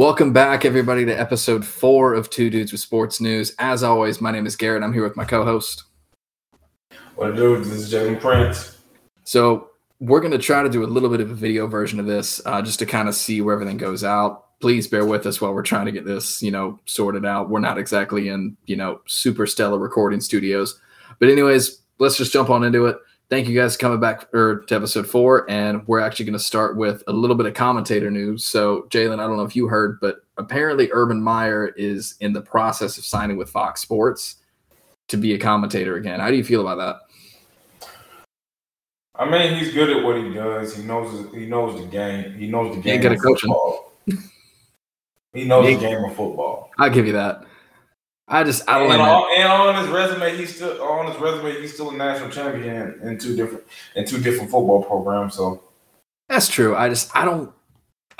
Welcome back, everybody, to episode four of Two Dudes with Sports News. As always, my name is Garrett. I'm here with my co-host. What do? This is Jalen Prince. So we're going to try to do a little bit of a video version of this, uh, just to kind of see where everything goes out. Please bear with us while we're trying to get this, you know, sorted out. We're not exactly in, you know, super stellar recording studios, but anyways, let's just jump on into it thank you guys for coming back or to episode four. And we're actually going to start with a little bit of commentator news. So, Jalen, I don't know if you heard, but apparently Urban Meyer is in the process of signing with Fox Sports to be a commentator again. How do you feel about that? I mean, he's good at what he does. He knows he knows the game. He knows the game. He ain't good at coaching. he knows the game of football. I'll give you that. I just I don't and, know. and on his resume, he's still on his resume. He's still a national champion in two different in two different football programs. So that's true. I just I don't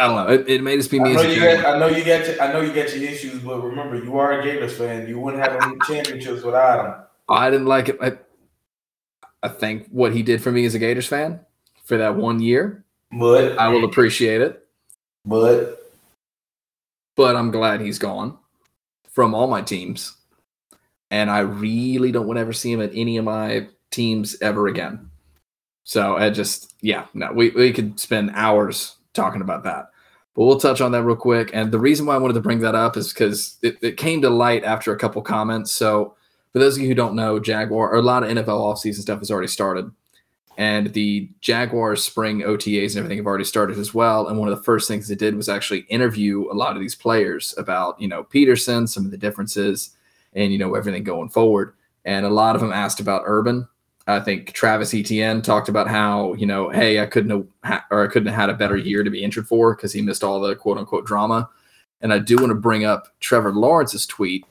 I don't know. It, it may just be me. I know, you got, I know you got your, I know you got your issues, but remember, you are a Gators fan. You wouldn't have any championships without him. I didn't like it. I, I think what he did for me as a Gators fan for that one year, but I will appreciate it. But but I'm glad he's gone from all my teams. And I really don't want to ever see him at any of my teams ever again. So I just, yeah, no, we, we could spend hours talking about that. But we'll touch on that real quick. And the reason why I wanted to bring that up is because it, it came to light after a couple comments. So for those of you who don't know, Jaguar or a lot of NFL offseason stuff has already started. And the Jaguars spring OTAs and everything have already started as well. And one of the first things they did was actually interview a lot of these players about, you know, Pederson, some of the differences, and, you know, everything going forward. And a lot of them asked about Urban. I think Travis Etienne talked about how, you know, hey, I couldn't have, ha- or I couldn't have had a better year to be injured for because he missed all the quote unquote drama. And I do want to bring up Trevor Lawrence's tweet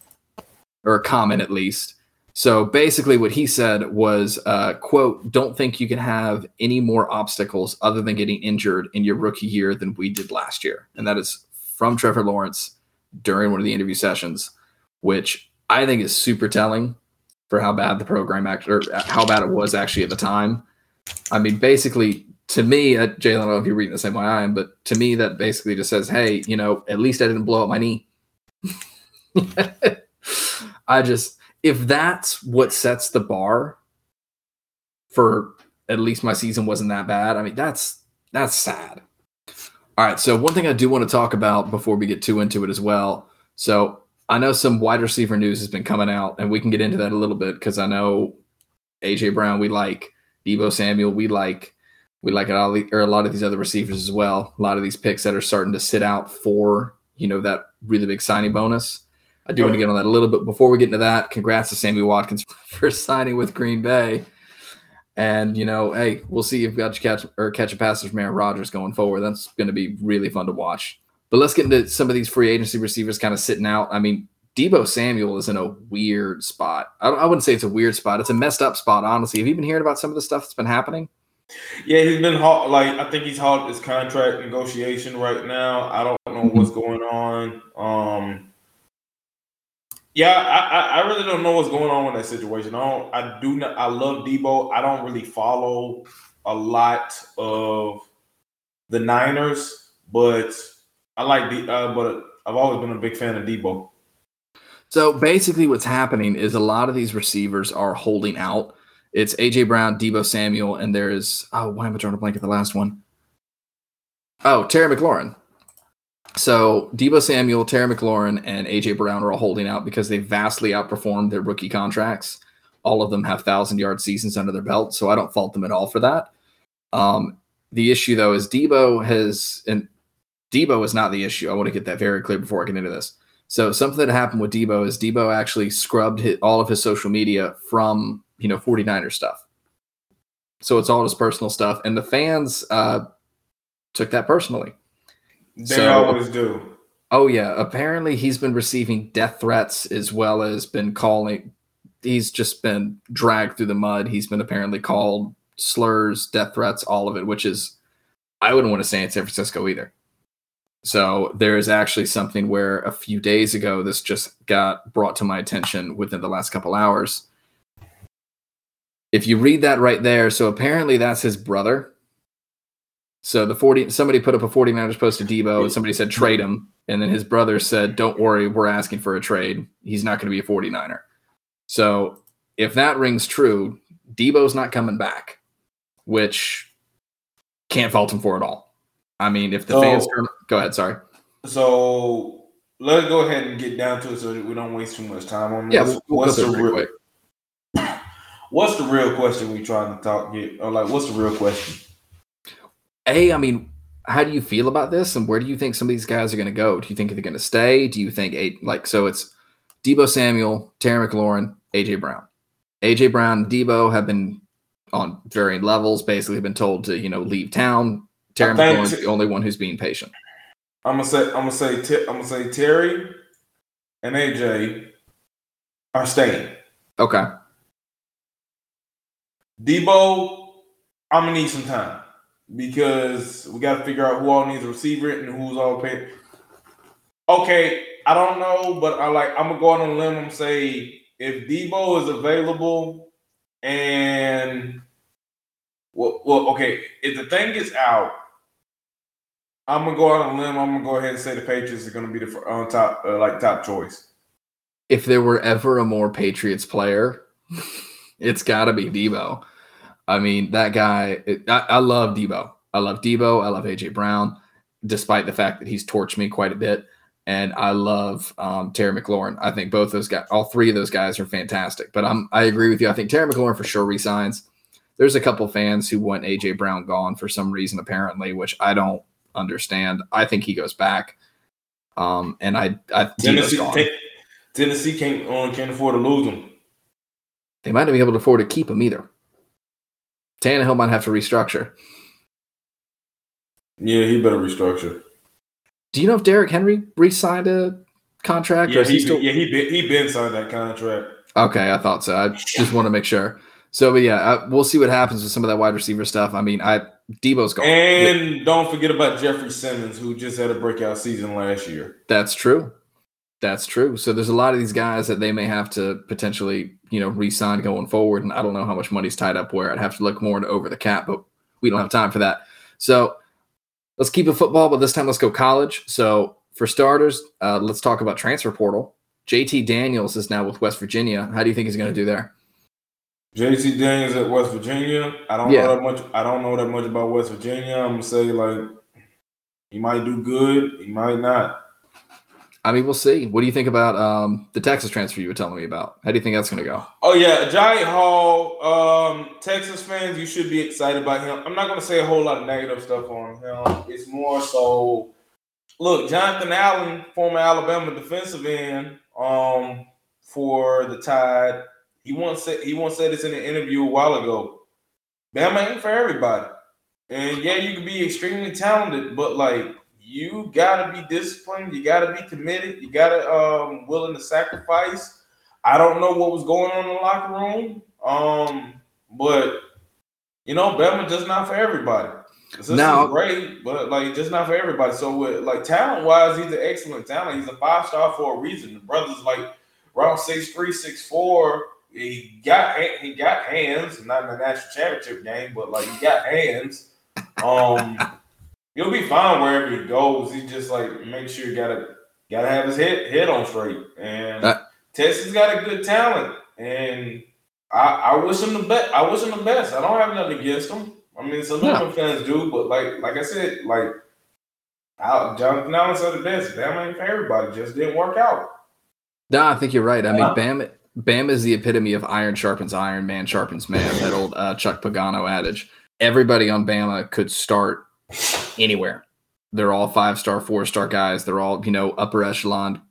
or comment at least so basically, what he said was, uh, "quote Don't think you can have any more obstacles other than getting injured in your rookie year than we did last year," and that is from Trevor Lawrence during one of the interview sessions, which I think is super telling for how bad the program act or how bad it was actually at the time. I mean, basically, to me, uh, Jalen, I don't know if you're reading the same way I am, but to me, that basically just says, "Hey, you know, at least I didn't blow up my knee." I just if that's what sets the bar for at least my season wasn't that bad, I mean that's that's sad. All right, so one thing I do want to talk about before we get too into it as well. So I know some wide receiver news has been coming out, and we can get into that a little bit because I know AJ Brown we like, Deebo Samuel we like, we like all the, or a lot of these other receivers as well. A lot of these picks that are starting to sit out for you know that really big signing bonus. I do want to get on that a little bit. Before we get into that, congrats to Sammy Watkins for signing with Green Bay. And you know, hey, we'll see if we got to catch or catch a passage from Aaron Rodgers going forward. That's going to be really fun to watch. But let's get into some of these free agency receivers kind of sitting out. I mean, Deebo Samuel is in a weird spot. I, I wouldn't say it's a weird spot. It's a messed up spot, honestly. Have you been hearing about some of the stuff that's been happening? Yeah, he's been hot. Like I think he's hot his contract negotiation right now. I don't know what's going on. Um, yeah, I, I really don't know what's going on with that situation. I don't. I do not. I love Deebo. I don't really follow a lot of the Niners, but I like the. Uh, but I've always been a big fan of Deebo. So basically, what's happening is a lot of these receivers are holding out. It's AJ Brown, Deebo Samuel, and there's oh, why am I drawing a blank at the last one? Oh, Terry McLaurin. So Deebo Samuel, Terry McLaurin, and AJ Brown are all holding out because they vastly outperformed their rookie contracts. All of them have thousand yard seasons under their belt, so I don't fault them at all for that. Um, the issue though is Deebo has and Deebo is not the issue. I want to get that very clear before I get into this. So something that happened with Deebo is Deebo actually scrubbed his, all of his social media from you know 49er stuff. So it's all his personal stuff, and the fans uh, took that personally. They so, always do. Oh yeah, apparently he's been receiving death threats as well as been calling. He's just been dragged through the mud. He's been apparently called slurs, death threats, all of it, which is I wouldn't want to say in San Francisco either. So there is actually something where a few days ago this just got brought to my attention within the last couple hours. If you read that right there, so apparently that's his brother So the 40 somebody put up a 49ers post to Deebo and somebody said trade him. And then his brother said, Don't worry, we're asking for a trade. He's not going to be a 49er. So if that rings true, Deebo's not coming back, which can't fault him for it all. I mean, if the So- fans turn, go ahead, sorry. So let's go ahead and get down to it so that we don't waste too much time on this. Yeah, we'll, what's the real, real quick. what's the real question we trying to talk get or like what's the real question? A, I mean, how do you feel about this, and where do you think some of these guys are going to go? Do you think they're going to stay? Do you think eight like so? It's Deebo Samuel, Terry McLaurin, AJ Brown. AJ Brown, and Deebo have been on varying levels. Basically, been told to you know leave town. Terry McLaurin's the only one who's being patient. I'm gonna say I'm gonna say Te- I'm gonna say Terry and AJ are staying. Okay, Deebo, I'm gonna need some time because we got to figure out who all needs a receiver and who's all paid. Okay, I don't know, but I like I'm gonna go on a limb and say if Deebo is available and well, well, okay, if the thing gets out, I'm gonna go out on a limb. I'm gonna go ahead and say the Patriots are gonna be the on top, uh, like top choice. if there were ever a more Patriots player, it's got to be Deebo. I mean, that guy. It, I, I love Deebo. I love Deebo. I love AJ Brown, despite the fact that he's torched me quite a bit. And I love um, Terry McLaurin. I think both those guys, all three of those guys, are fantastic. But I'm, I agree with you. I think Terry McLaurin for sure resigns. There's a couple fans who want AJ Brown gone for some reason, apparently, which I don't understand. I think he goes back. Um, and I, I Tennessee. Ten- Tennessee can't only can't afford to lose him. They might not be able to afford to keep him either. Tannehill might have to restructure. Yeah, he better restructure. Do you know if Derrick Henry re-signed a contract? Yeah, he, he still? yeah, he been he been signed that contract. Okay, I thought so. I just want to make sure. So, but yeah, I, we'll see what happens with some of that wide receiver stuff. I mean, I Deebo's gone. And don't forget about Jeffrey Simmons, who just had a breakout season last year. That's true. That's true. So there's a lot of these guys that they may have to potentially, you know, re-sign going forward. And I don't know how much money's tied up where. I'd have to look more into over the cap, but we don't have time for that. So let's keep it football, but this time let's go college. So for starters, uh, let's talk about transfer portal. JT Daniels is now with West Virginia. How do you think he's going to do there? JC Daniels at West Virginia. I don't Yeah. know that much. I don't know that much about West Virginia. I'm gonna say like he might do good. He might not. I mean, we'll see. What do you think about um, the Texas transfer you were telling me about? How do you think that's going to go? Oh yeah, Giant Hall. Um, Texas fans, you should be excited about him. I'm not gonna say a whole lot of negative stuff on him. It's more so. Look, Jonathan Allen, former Alabama defensive end, um, for the Tide. He once said he once said this in an interview a while ago. Bama ain't for everybody, and yeah, you can be extremely talented, but like you gotta be disciplined. You gotta be committed. You gotta um willing to sacrifice. I don't know what was going on in the locker room. Um, but you know, Bama just not for everybody. System's Now- great, but like just not for everybody. So with like talent wise, he's an excellent talent. He's a five star for a reason. The brother's like around six three, six four. He got he got hands, not in the national championship game, but like he got hands. Um, he'll be fine wherever he goes. He just like make sure you gotta gotta have his head head on straight. And Uh, Texas got a good talent, and I, I wish him the best. I wish him the best. I don't have nothing against him. I mean, some No. Bama fans do, but like like I said, like Al- Jonathan Allen said the best. Bama ain't for everybody. Just didn't work out. No, I think you're right. I mean, Yeah. Bam, Bam is the epitome of iron sharpens iron, man sharpens man. That old uh, Chuck Pagano adage. Everybody on Bama could start anywhere. They're all five star, four star guys. They're all you know upper echelon,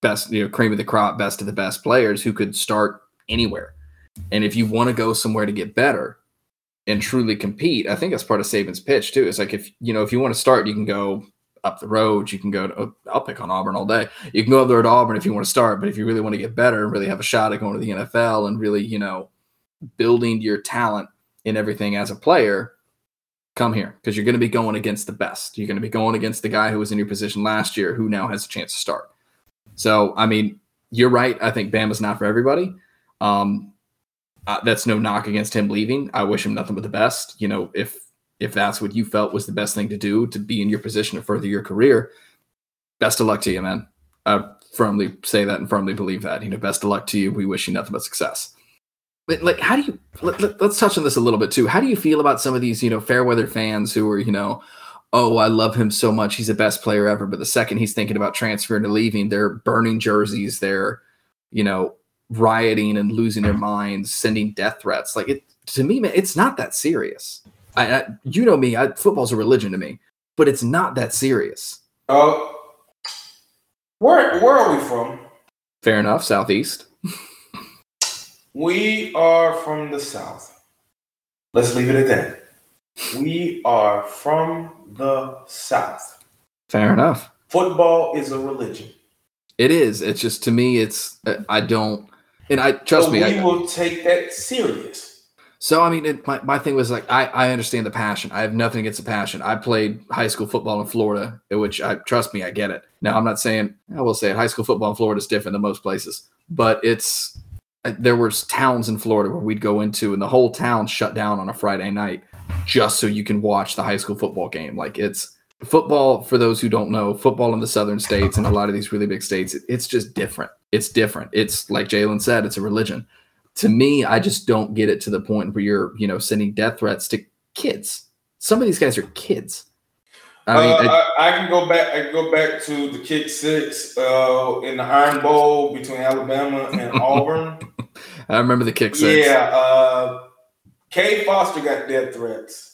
best you know cream of the crop, best of the best players who could start anywhere. And if you want to go somewhere to get better and truly compete, I think that's part of Saban's pitch too. It's like if you know if you want to start, you can go up the road. You can go to. Oh, I'll pick on Auburn all day. You can go up there to Auburn if you want to start, but if you really want to get better and really have a shot at going to the NFL and really you know building your talent in everything as a player, come here because you're going to be going against the best. You're going to be going against the guy who was in your position last year who now has a chance to start. So, I mean, you're right. I think Bama's not for everybody. Um, uh, that's no knock against him leaving. I wish him nothing but the best. You know, if if that's what you felt was the best thing to do to be in your position to further your career, best of luck to you, man. I firmly say that and firmly believe that. You know, best of luck to you. We wish you nothing but success. But like, how do you? Let, let, let's touch on this a little bit too. How do you feel about some of these, you know, fair weather fans who are, you know, oh, I love him so much. He's the best player ever. But the second he's thinking about transferring to leaving, they're burning jerseys. They're, you know, rioting and losing their minds, sending death threats. Like it to me, man, it's not that serious. I, I you know me, I, football's a religion to me, but it's not that serious. Uh, where where are we from? Fair enough, southeast. we are from the south. Let's leave it at that. We are from the south. Fair enough. Football is a religion. It is. It's just to me, it's uh, I don't, and I trust so me. We I, will take that serious. So I mean, it, my my thing was like I I understand the passion. I have nothing against the passion. I played high school football in Florida, which I trust me, I get it. Now I'm not saying I will say it. High school football in Florida is different than most places, but it's Uh, there was towns in Florida where we'd go into, and the whole town shut down on a Friday night just so you can watch the high school football game. Like it's football for those who don't know football in the southern states and a lot of these really big states it's just different it's different it's like jalen said it's a religion to me, I just don't get it to the point where you're, you know, sending death threats to kids. Some of these guys are kids. I mean, uh, I, I, can go back. I can go back to the kick six uh, in the Iron Bowl between Alabama and Auburn. I remember the kick six. Yeah, uh, Cade Foster got death threats.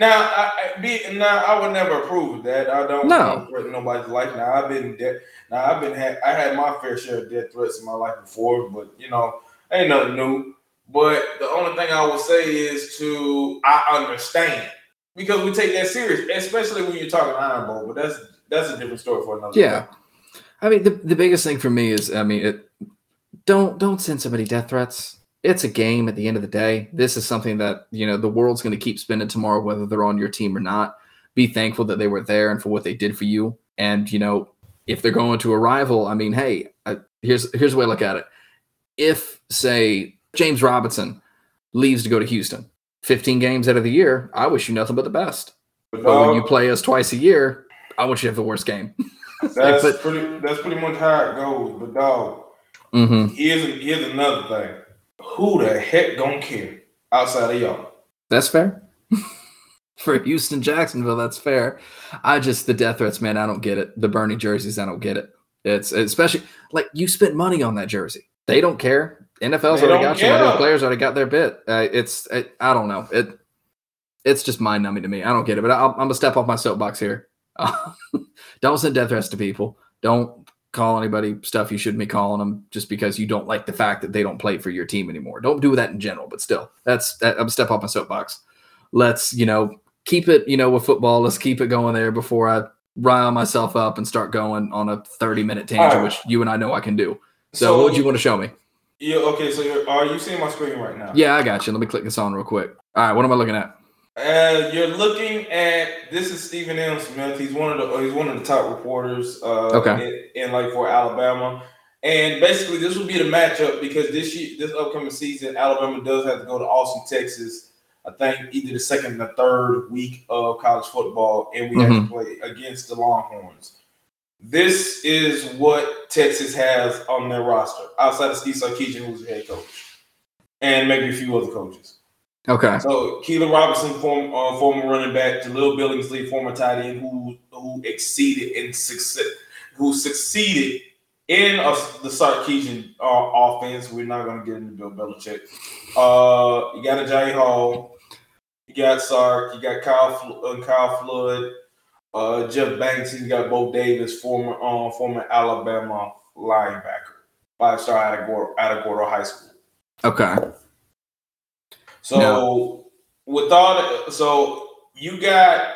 Now, I, I, be, now I would never approve of that. I don't no. threaten nobody's life. Now I've been dead. Now I've been had. I had my fair share of death threats in my life before, but you know, ain't nothing new. But the only thing I will say is to I understand because we take that serious, especially when you're talking Iron Bowl. But that's that's a different story for another. Yeah, day. I mean the, the biggest thing for me is I mean it. Don't don't send somebody death threats. It's a game at the end of the day. This is something that you know the world's going to keep spending tomorrow, whether they're on your team or not. Be thankful that they were there and for what they did for you. And you know if they're going to a rival, I mean, hey, I, here's here's the way I look at it if, say, James Robinson leaves to go to Houston, 15 games out of the year, I wish you nothing but the best. But, but when you play us twice a year, I want you to have the worst game. that's but, pretty. That's pretty much how it goes. But dog, mm-hmm. here's here's another thing. Who the heck don't care outside of y'all? That's fair. For Houston, Jacksonville, that's fair. I just the death threats, man. I don't get it. The burning jerseys, I don't get it. It's especially like you spent money on that jersey. They don't care. NFL's they already got care. you. Players already got their bit. Uh, it's it, I don't know. It it's just mind numbing to me. I don't get it. But i am gonna step off my soapbox here. don't send death threats to people. Don't call anybody stuff you shouldn't be calling them just because you don't like the fact that they don't play for your team anymore. Don't do that in general. But still, that's that, I'm step off my soapbox. Let's you know keep it you know with football. Let's keep it going there before I rile myself up and start going on a 30 minute tangent, right. which you and I know I can do. So, so what would you want to show me? Yeah. Okay. So are you seeing my screen right now? Yeah, I got you. Let me click this on real quick. All right. What am I looking at? Uh, you're looking at this is Stephen M. Smith. He's one of the he's one of the top reporters. Uh, okay. In, in like for Alabama, and basically this will be the matchup because this year, this upcoming season, Alabama does have to go to Austin, Texas. I think either the second or the third week of college football, and we mm-hmm. have to play against the Longhorns. This is what Texas has on their roster outside of Steve Sarkisian, who's the head coach, and maybe a few other coaches. Okay. So Keilan Robinson, form, uh, former running back, Jahleel Billingsley, former tight end, who who exceeded in success, who succeeded in a, the Sarkisian uh, offense. We're not going to get into Bill Belichick. Uh, you got a Jay Hall, you got Sark, you got Kyle uh, Kyle Flood, uh, Jeff Banks, he's got Bo Davis, former um, former Alabama linebacker, five star out of Gordo, out of Gordo High School. Okay. So no. with all that, so you got,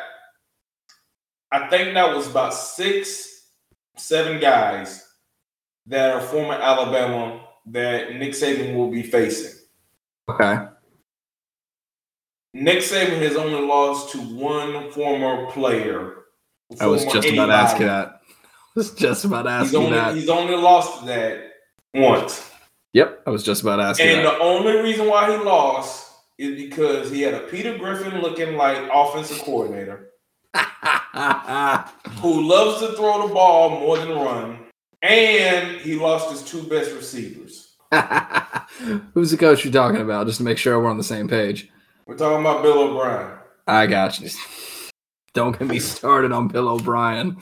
I think that was about six, seven guys that are former Alabama that Nick Saban will be facing. Okay. Nick Saban has only lost to one former player I was just anybody. about asking that. I was just about asking he's only, that. He's only lost that once. Yep, I was just about asking. And that. And the only reason why he lost is because he had a Peter Griffin looking like offensive coordinator who loves to throw the ball more than run, and he lost his two best receivers. Who's the coach you're talking about? Just to make sure we're on the same page. We're talking about Bill O'Brien. I got you. Don't get me started on Bill O'Brien.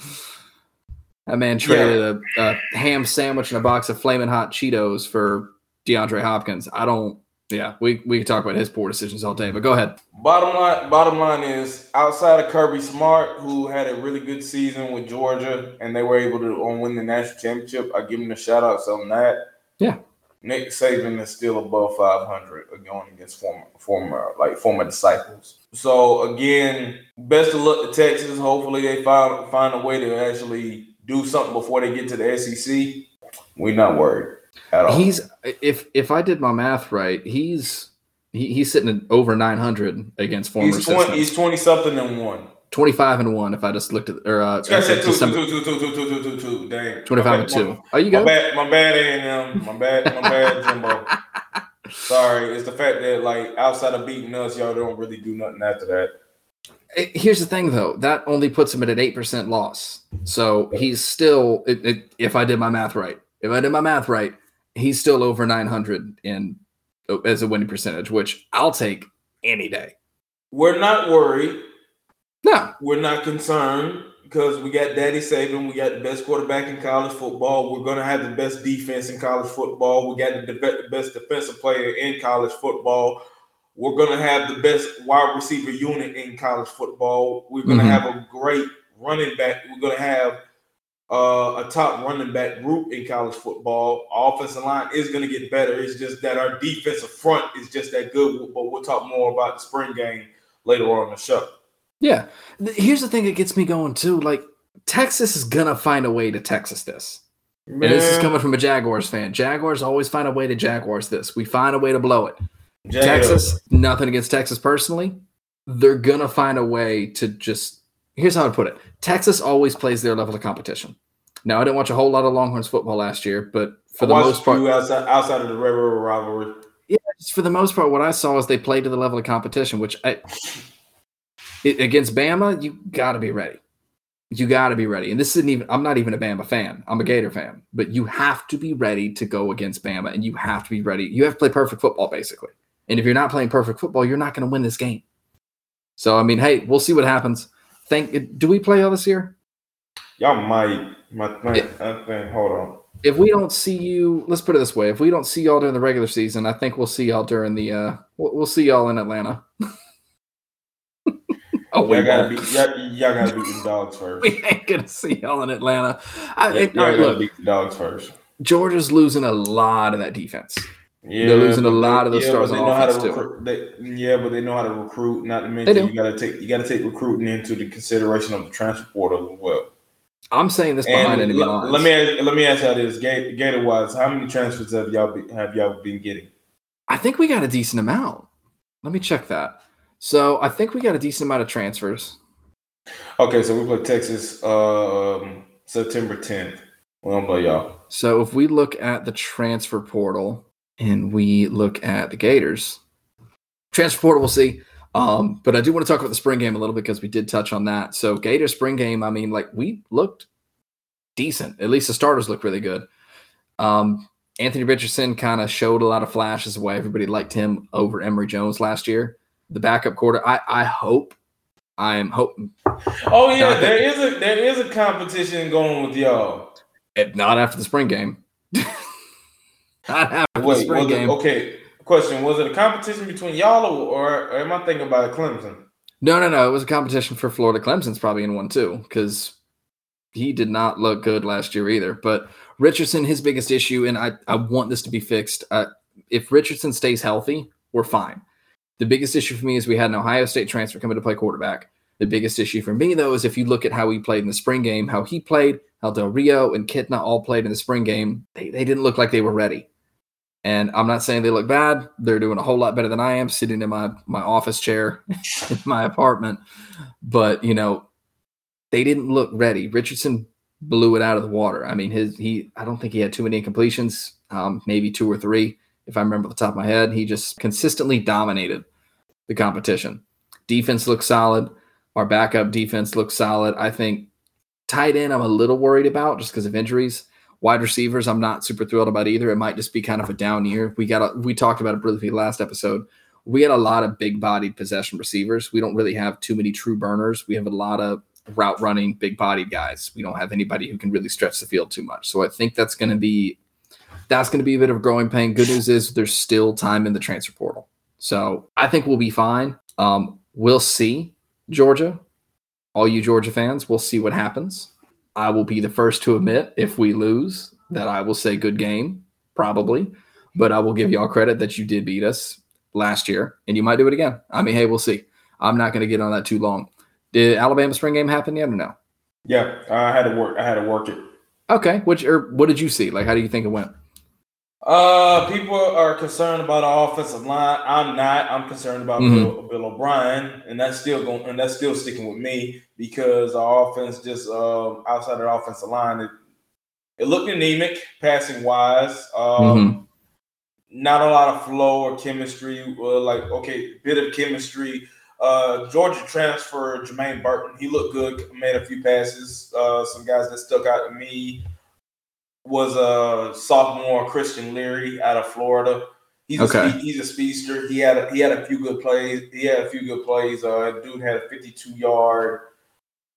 That man traded yeah. a, a, ham sandwich and a box of flaming hot Cheetos for DeAndre Hopkins. I don't. Yeah, we we can talk about his poor decisions all day, but go ahead. Bottom line, bottom line is outside of Kirby Smart, who had a really good season with Georgia, and they were able to win the national championship. I give him a shout out on that. Yeah, Nick Saban is still above 500 going against former former like former disciples. So again, best of luck to Texas. Hopefully they find find a way to actually do something before they get to the SEC. We're not worried at all. He's if if I did my math right, he's he, he's sitting at over 900 against former. He's 20, he's 20 something and one. 25 and 1 if I just looked at or uh two, two, two, two, two, two, two, two, two, damn. 25 and 2. Are you good? My bad, my bad A&M. My bad, my bad Jimbo. Sorry, it's the fact that like outside of beating us, y'all don't really do nothing after that. Here's the thing, though. That only puts him at an eight percent loss. So he's still, it, it, if I did my math right, if I did my math right, he's still over 900 in as a winning percentage, which I'll take any day. We're not worried no, we're not concerned because we got Daddy Saban. We got the best quarterback in college football. We're going to have the best defense in college football. We got the best defensive player in college football. We're going to have the best wide receiver unit in college football. We're going mm-hmm. to have a great running back. We're going to have uh, a top running back group in college football. Our offensive line is going to get better. It's just that our defensive front is just that good. But we'll talk more about the spring game later on in the show. Yeah. Here's the thing that gets me going too. Like Texas is gonna find a way to Texas this. Man. And this is coming from a Jaguars fan. Jaguars always find a way to Jaguars this. We find a way to blow it. Texas, nothing against Texas personally. They're gonna find a way to just here's how I put it. Texas always plays their level of competition. Now I didn't watch a whole lot of Longhorns football last year, but for I the most part outside, outside of the Red River rivalry. Yeah, for the most part, what I saw is they played to the level of competition, which I it, against Bama, you got to be ready. You got to be ready. And this isn't even, I'm not even a Bama fan. I'm a Gator fan, but you have to be ready to go against Bama and you have to be ready. You have to play perfect football, basically. And if you're not playing perfect football, you're not going to win this game. So, I mean, hey, we'll see what happens. Think, do we play all this year? Y'all might. My, my, I think, hold on. If we don't see you, let's put it this way: if we don't see y'all during the regular season, I think we'll see y'all during the. uh We'll, we'll see y'all in Atlanta. Oh, y'all gotta beat y'all, y'all gotta beat the dogs first. we ain't gonna see y'all in Atlanta. I, y'all gotta look, beat the dogs first. Georgia's losing a lot of that defense. Yeah, they're losing a lot of those yeah, stars on offense too. They, yeah, but they know how to recruit. Not to mention, you gotta take you gotta take recruiting into the consideration of the transfer portal as well. I'm saying this behind enemy l- lines. Let me let me ask y'all this: Gator wise, how many transfers have y'all be, have y'all been getting? I think we got a decent amount. Let me check that. So I think we got a decent amount of transfers. Okay, so we play Texas um, September 10th. We're gonna play y'all. So if we look at the transfer portal and we look at the Gators, transfer portal, we'll see. Um, but I do want to talk about the spring game a little bit because we did touch on that. So Gator spring game, I mean, like we looked decent. At least the starters looked really good. Um, Anthony Richardson kind of showed a lot of flashes of why everybody liked him over Emory Jones last year the backup quarter. I I hope I am hoping. Oh yeah, there is a there is a competition going with y'all. If not after the spring game. not after Wait, the spring game. It, okay, question: Was it a competition between y'all, or, or am I thinking about Clemson? No, no, no. It was a competition for Florida. Clemson's probably in one too because he did not look good last year either. But Richardson, his biggest issue, and I I want this to be fixed. Uh, if Richardson stays healthy, we're fine. The biggest issue for me is we had an Ohio State transfer coming to play quarterback. The biggest issue for me, though, is if you look at how he played in the spring game, how he played, how Del Rio and Kitna all played in the spring game, they, they didn't look like they were ready. And I'm not saying they look bad. They're doing a whole lot better than I am sitting in my, my office chair in my apartment. But, you know, they didn't look ready. Richardson blew it out of the water. I mean, his he I don't think he had too many incompletions, um, maybe two or three if I remember the top of my head. He just consistently dominated the competition. Defense looks solid. Our backup defense looks solid. I think tight end, I'm a little worried about just because of injuries. Wide receivers, I'm not super thrilled about either. It might just be kind of a down year. We got a, we talked about it briefly last episode. We had a lot of big bodied possession receivers. We don't really have too many true burners. We have a lot of route running, big bodied guys. We don't have anybody who can really stretch the field too much. So I think that's going to be that's going to be a bit of a growing pain. Good news is there's still time in the transfer portal. So I think we'll be fine. Um, we'll see, Georgia. All you Georgia fans, we'll see what happens. I will be the first to admit if we lose that I will say good game, probably. But I will give y'all credit that you did beat us last year, and you might do it again. I mean, hey, we'll see. I'm not going to get on that too long. Did Alabama spring game happen yet or no? Yeah, I had to work. I had to work it. Okay, which or what did you see? Like, how do you think it went? Uh, people are concerned about our offensive line. I'm not. I'm concerned about mm-hmm. Bill, Bill, O'Brien, and that's still going. And that's still sticking with me because our offense just uh, outside of the offensive line, it, it looked anemic passing wise. Um, mm-hmm. Not a lot of flow or chemistry. Well, like okay, bit of chemistry. Uh, Georgia transfer Jermaine Burton. He looked good. Made a few passes. Uh, some guys that stuck out to me was a sophomore Christian Leary out of Florida. He's okay. a speed, he's a speedster. He had a, he had a few good plays. He had a few good plays. Uh, dude had a 52 yard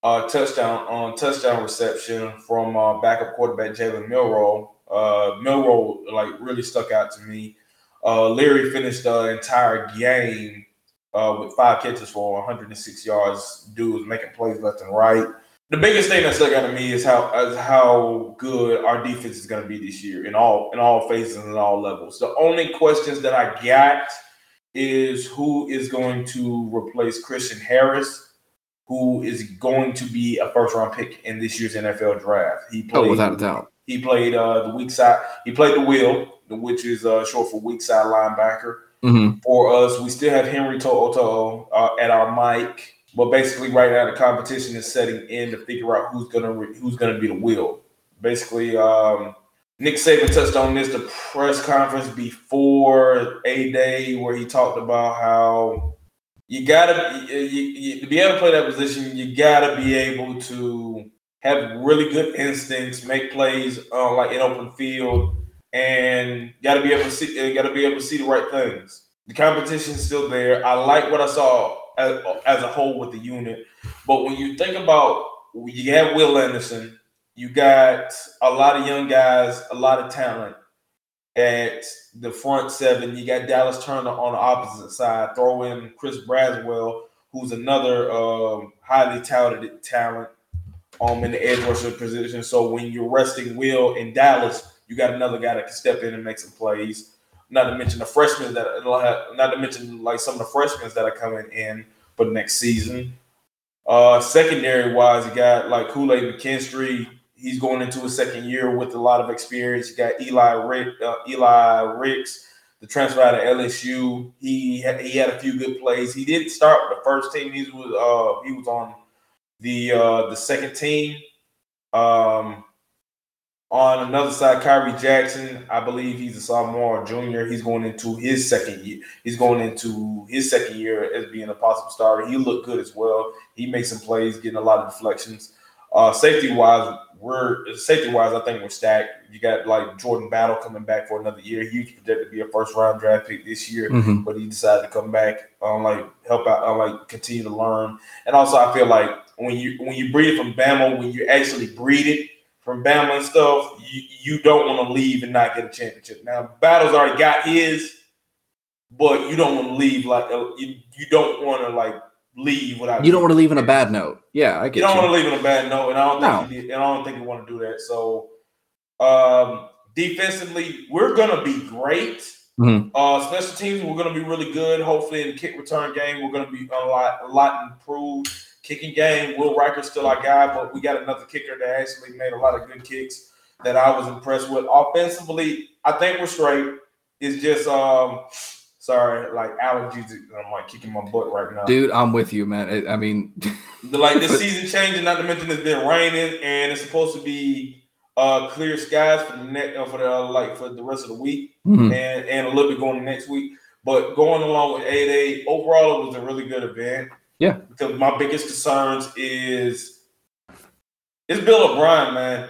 uh, touchdown on touchdown reception from uh, backup quarterback Jalen Milroe. Uh, Milroe like really stuck out to me. Uh, Leary finished the entire game uh, with five catches for 106 yards. Dude was making plays left and right the biggest thing that stuck out to me is how is how good our defense is going to be this year in all in all phases and all levels. The only questions that I got is who is going to replace Christian Harris, who is going to be a first round pick in this year's NFL draft. He played, oh, without a doubt. He played uh, the weak side. He played the wheel, which is uh, short for weak side linebacker. Mm-hmm. For us, we still have Henry To'oTo'o uh, at our mic. But basically, right now the competition is setting in to figure out who's gonna who's gonna be the wheel. Basically, um, Nick Saban touched on this the press conference before a day where he talked about how you gotta you, you, to be able to play that position. You gotta be able to have really good instincts, make plays uh, like in open field, and gotta be able to see. Gotta be able to see the right things. The competition is still there. I like what I saw as, as a whole with the unit. But when you think about you have Will Anderson, you got a lot of young guys, a lot of talent at the front seven. You got Dallas Turner on the opposite side. Throw in Chris Braswell, who's another um, highly talented talent um, in the edge rusher position. So when you're resting Will in Dallas, you got another guy that can step in and make some plays. Not to mention the freshmen that not to mention like some of the freshmen that are coming in for the next season. Uh, secondary wise, you got like Kool Aid McKinstry. He's going into his second year with a lot of experience. You got Eli Rick, uh, Eli Ricks, the transfer out of LSU. He had, he had a few good plays. He didn't start with the first team. He was uh, he was on the uh, the second team. Um, on another side, Khyree Jackson, I believe he's a sophomore or junior. He's going into his second year. He's going into his second year as being a possible starter. He looked good as well. He made some plays, getting a lot of deflections. Uh, safety wise, we're safety wise, I think we're stacked. You got like Jordan Battle coming back for another year. He was projected to be a first round draft pick this year, mm-hmm. but he decided to come back, um, like help out, uh, like continue to learn. And also, I feel like when you when you breed it from Bama, when you actually breed it from Bama and stuff, you, you don't want to leave and not get a championship. Now, Battle's already got his, but you don't want to leave like uh, you, you don't want to like leave without. You don't want to leave on a bad note. Yeah, I get. You don't you. want to leave on a bad note, and I don't think no. you, and I don't think you want to do that. So, um, defensively, we're gonna be great. Mm-hmm. Uh, special teams, we're gonna be really good. Hopefully, in the kick return game, we're gonna be a lot, a lot improved. Kicking game, Will Reichard's still our guy, but we got another kicker that actually made a lot of good kicks that I was impressed with. Offensively, I think we're straight. It's just um sorry, like allergies. I'm like kicking my butt right now. Dude, I'm with you, man. I mean, like this season changing. Not to mention it's been raining, and it's supposed to be uh clear skies for the next uh, for the uh, like for the rest of the week, mm-hmm. and and a little bit going next week. But going along with 8A, overall, it was a really good event. Yeah. Because my biggest concerns is it's Bill O'Brien, man.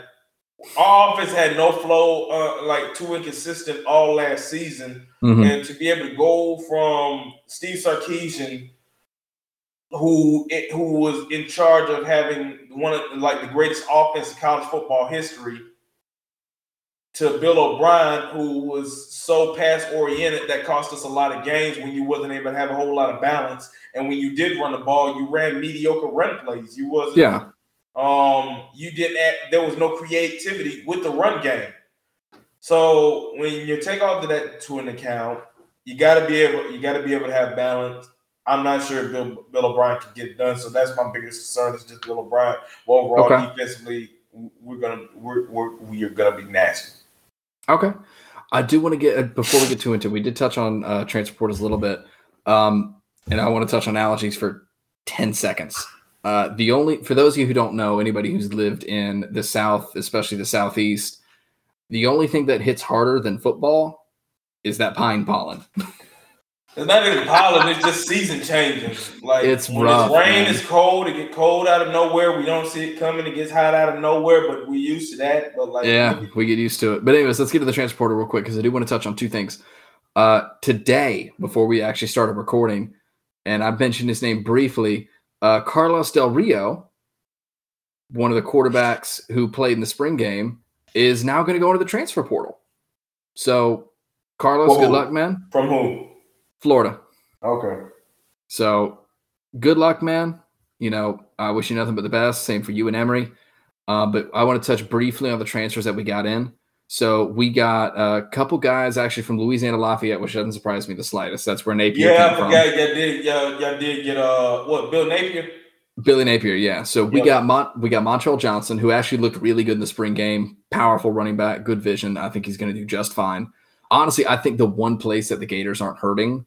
Our offense had no flow, uh, like too inconsistent all last season. Mhm. And to be able to go from Steve Sarkisian, who who was in charge of having one of like the greatest offense in college football history, to Bill O'Brien, who was so pass oriented that cost us a lot of games when you wasn't able to have a whole lot of balance. And when you did run the ball, you ran mediocre run plays. You wasn't Yeah. um, you didn't add, there was no creativity with the run game. So when you take all of that to an account, you got to be able you got to be able to have balance. I'm not sure if Bill, Bill O'Brien can get it done, so that's my biggest concern is just Bill O'Brien. Well, overall, Okay. defensively, we're gonna we're, we're we're gonna be nasty. Okay. I do want to get uh, before we get too into it, we did touch on uh, transfer portals a little bit, um, and I want to touch on allergies for ten seconds. Uh, the only for those of you who don't know, anybody who's lived in the South, especially the Southeast, the only thing that hits harder than football is that pine pollen. It's not even pollen; it's just season changing. Like It's when rough, it's rain, man. it's cold. It get cold out of nowhere. We don't see it coming. It gets hot out of nowhere, but we used to that. But like, yeah, we get used to it. But anyways, let's get to the transporter real quick because I do want to touch on two things. Uh, today, before we actually started recording, and I mentioned his name briefly, uh, Carlos Del Rio, one of the quarterbacks who played in the spring game, is now going to go into the transfer portal. So, Carlos, Whoa. good luck, man. from who? Florida. Okay. So good luck, man. You know, I wish you nothing but the best. Same for you and Emory. Uh, but I want to touch briefly on the transfers that we got in. So we got a couple guys actually from Louisiana Lafayette, which doesn't surprise me the slightest. That's where Napier Yeah, came from. Yeah, y'all did y'all, y'all did get uh what Bill Napier? Billy Napier, yeah. So we Yep. got Mon- we got Montrell Johnson, who actually looked really good in the spring game. Powerful running back, good vision. I think he's going to do just fine. Honestly, I think the one place that the Gators aren't hurting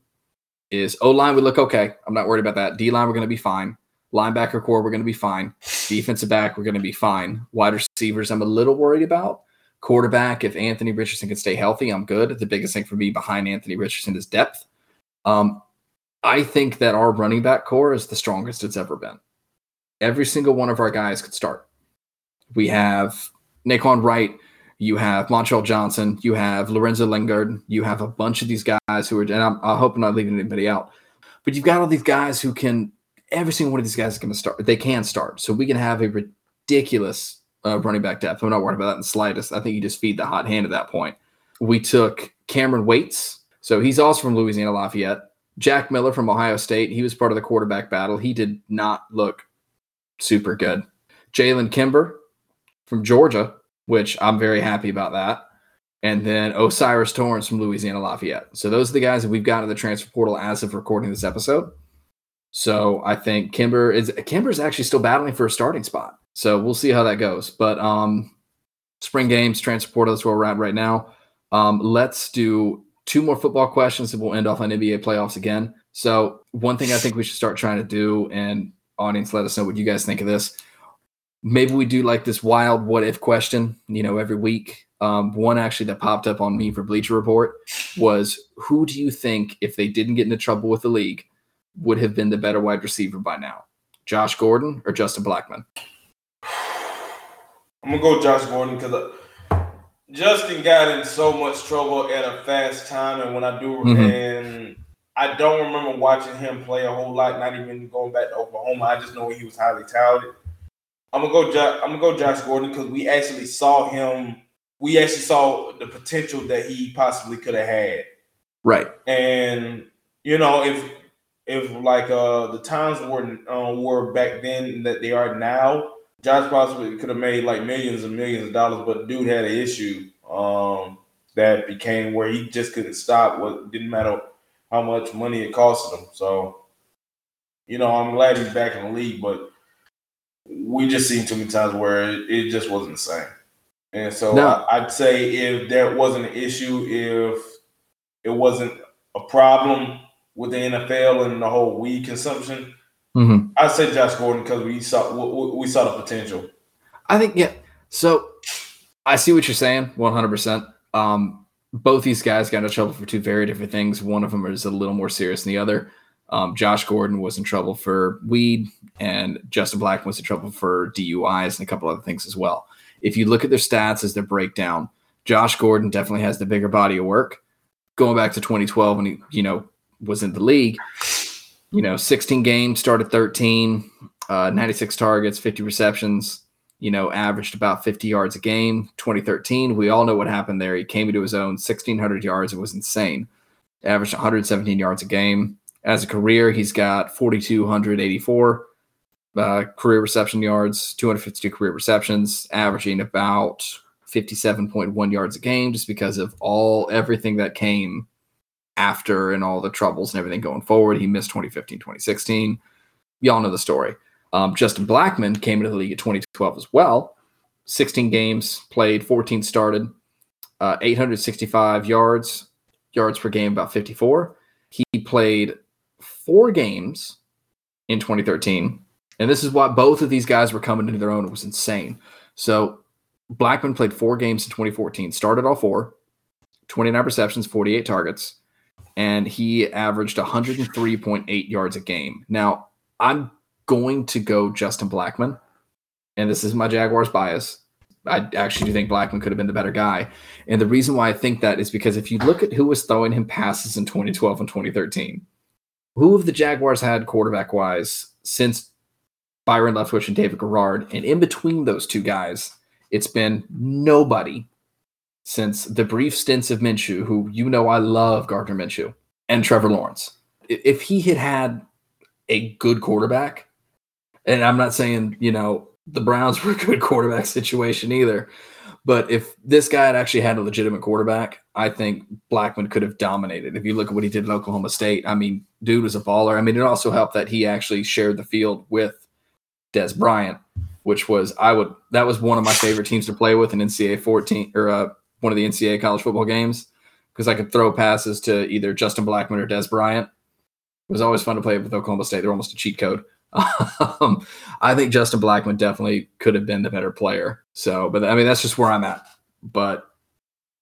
is O line would look okay. I'm not worried about that. D line we're going to be fine. Linebacker core we're going to be fine. Defensive back we're going to be fine. Wide receivers I'm a little worried about. Quarterback if Anthony Richardson can stay healthy, I'm good. The biggest thing for me behind Anthony Richardson is depth. Um, I think that our running back core is the strongest it's ever been every single one of our guys could start. We have Nay'Quan Wright, you have Montrell Johnson, you have Lorenzo Lingard, you have a bunch of these guys who are, and I'm, I hope I'm not leaving anybody out, but you've got all these guys who can, every single one of these guys is going to start. They can start. So we can have a ridiculous uh, running back depth. I'm not worried about that in the slightest. I think you just feed the hot hand at that point. We took Cameron Waits. So he's also from Louisiana Lafayette. Jack Miller from Ohio State. He was part of the quarterback battle. He did not look super good. Jalen Kimber from Georgia, which I'm very happy about that. And then O'Cyrus Torrence from Louisiana Lafayette. So those are the guys that we've got in the transfer portal as of recording this episode. So I think Kimber is Kimber's actually still battling for a starting spot. So we'll see how that goes. But um spring games, transfer portal, that's where we're at right now. Um, let's do two more football questions and we'll end off on NBA playoffs again. So one thing I think we should start trying to do, and audience, let us know what you guys think of this. Maybe we do like this wild what if question, you know, every week. Um, one actually that popped up on me for Bleacher Report was who do you think, if they didn't get into trouble with the league, would have been the better wide receiver by now? Josh Gordon or Justin Blackmon? I'm gonna go Josh Gordon because Justin got in so much trouble at a fast time, and when I do, Mhm. and I don't remember watching him play a whole lot. Not even going back to Oklahoma. I just know he was highly talented. I'm gonna go. Jo- I'm gonna go Josh Gordon because we actually saw him. We actually saw the potential that he possibly could have had. Right. And you know, if if like uh the times were uh, were back then that they are now, Josh possibly could have made like millions and millions of dollars, but dude had an issue um that became where he just couldn't stop. What didn't matter how much money it costed him. So, you know, I'm glad he's back in the league, but we just seen too many times where it, it just wasn't the same. And so No. I, I'd say if there wasn't an issue, if it wasn't a problem with the NFL and the whole weed consumption, Mm-hmm. I'd say Josh Gordon because we saw we, we saw the potential. I think yeah. So I see what you're saying, 100. percent Um, both these guys got into trouble for two very different things. One of them is a little more serious than the other. Um, Josh Gordon was in trouble for weed, and Justin Black was in trouble for DUIs and a couple other things as well. If you look at their stats as their breakdown, Josh Gordon definitely has the bigger body of work. Going back to 2012 when he, you know, was in the league, you know, 16 games, started 13, uh, 96 targets, 50 receptions, you know, averaged about 50 yards a game. 2013, we all know what happened there. He came into his own 1,600 yards. It was insane. Averaged 117 yards a game as a career, he's got 4,284 uh, career reception yards, 252 career receptions, averaging about 57.1 yards a game just because of all everything that came after and all the troubles and everything going forward. He missed 2015, 2016. Y'all know the story. Um, Justin Blackmon came into the league at 2012 as well. 16 games played, 14 started, uh, 865 yards, yards per game, about 54. He played four games in 2013. And this is why both of these guys were coming into their own. It was insane. So Blackmon played four games in 2014, started all four, 29 receptions, 48 targets, and he averaged 103.8 yards a game. Now, I'm going to go Justin Blackmon, and this is my Jaguars bias. I actually do think Blackmon could have been the better guy. And the reason why I think that is because if you look at who was throwing him passes in 2012 and 2013, who have the Jaguars had quarterback wise since Byron Leftwich and David Garrard? And in between those two guys, it's been nobody since the brief stints of Minshew, who you know I love Gardner Minshew, and Trevor Lawrence. If he had had a good quarterback, and I'm not saying, you know, the Browns were a good quarterback situation either, but if this guy had actually had a legitimate quarterback, I think Blackmon could have dominated. If you look at what he did at Oklahoma State, I mean, dude was a baller. I mean, it also helped that he actually shared the field with Dez Bryant, which was I would that was one of my favorite teams to play with in NCAA 14 or uh, one of the NCAA college football games because I could throw passes to either Justin Blackmon or Dez Bryant. It was always fun to play with Oklahoma State. They're almost a cheat code. Um, I think Justin Blackmon definitely could have been the better player. So, but I mean, that's just where I'm at. But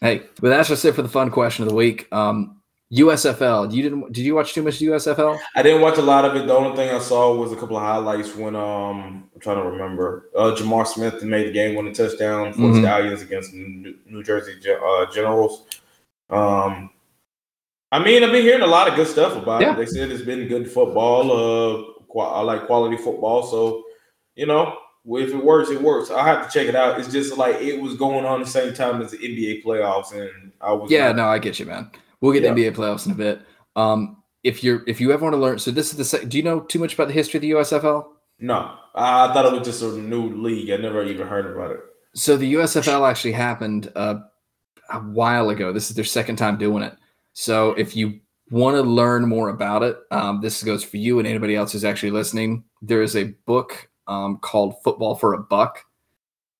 hey, but that's just it for the fun question of the week. Um, USFL. You didn't? Did you watch too much USFL? I didn't watch a lot of it. The only thing I saw was a couple of highlights when um I'm trying to remember. Uh, J'Mar Smith made the game winning touchdown for mm-hmm. Stallions against New, New Jersey uh, Generals. Um, I mean, I've been hearing a lot of good stuff about yeah. it. They said it's been good football. Uh, I like quality football, so you know, if it works, it works. I have to check it out. It's just like it was going on the same time as the NBA playoffs, and I was yeah, not, no, I get you, man. We'll get yeah. NBA playoffs in a bit. Um, if you're if you ever want to learn, so this is the do you know too much about the history of the USFL? No, I thought it was just a new league. I never even heard about it. So the USFL actually happened uh, a while ago. This is their second time doing it. So if you want to learn more about it, um, this goes for you and anybody else who's actually listening. There is a book um, called Football for a Buck.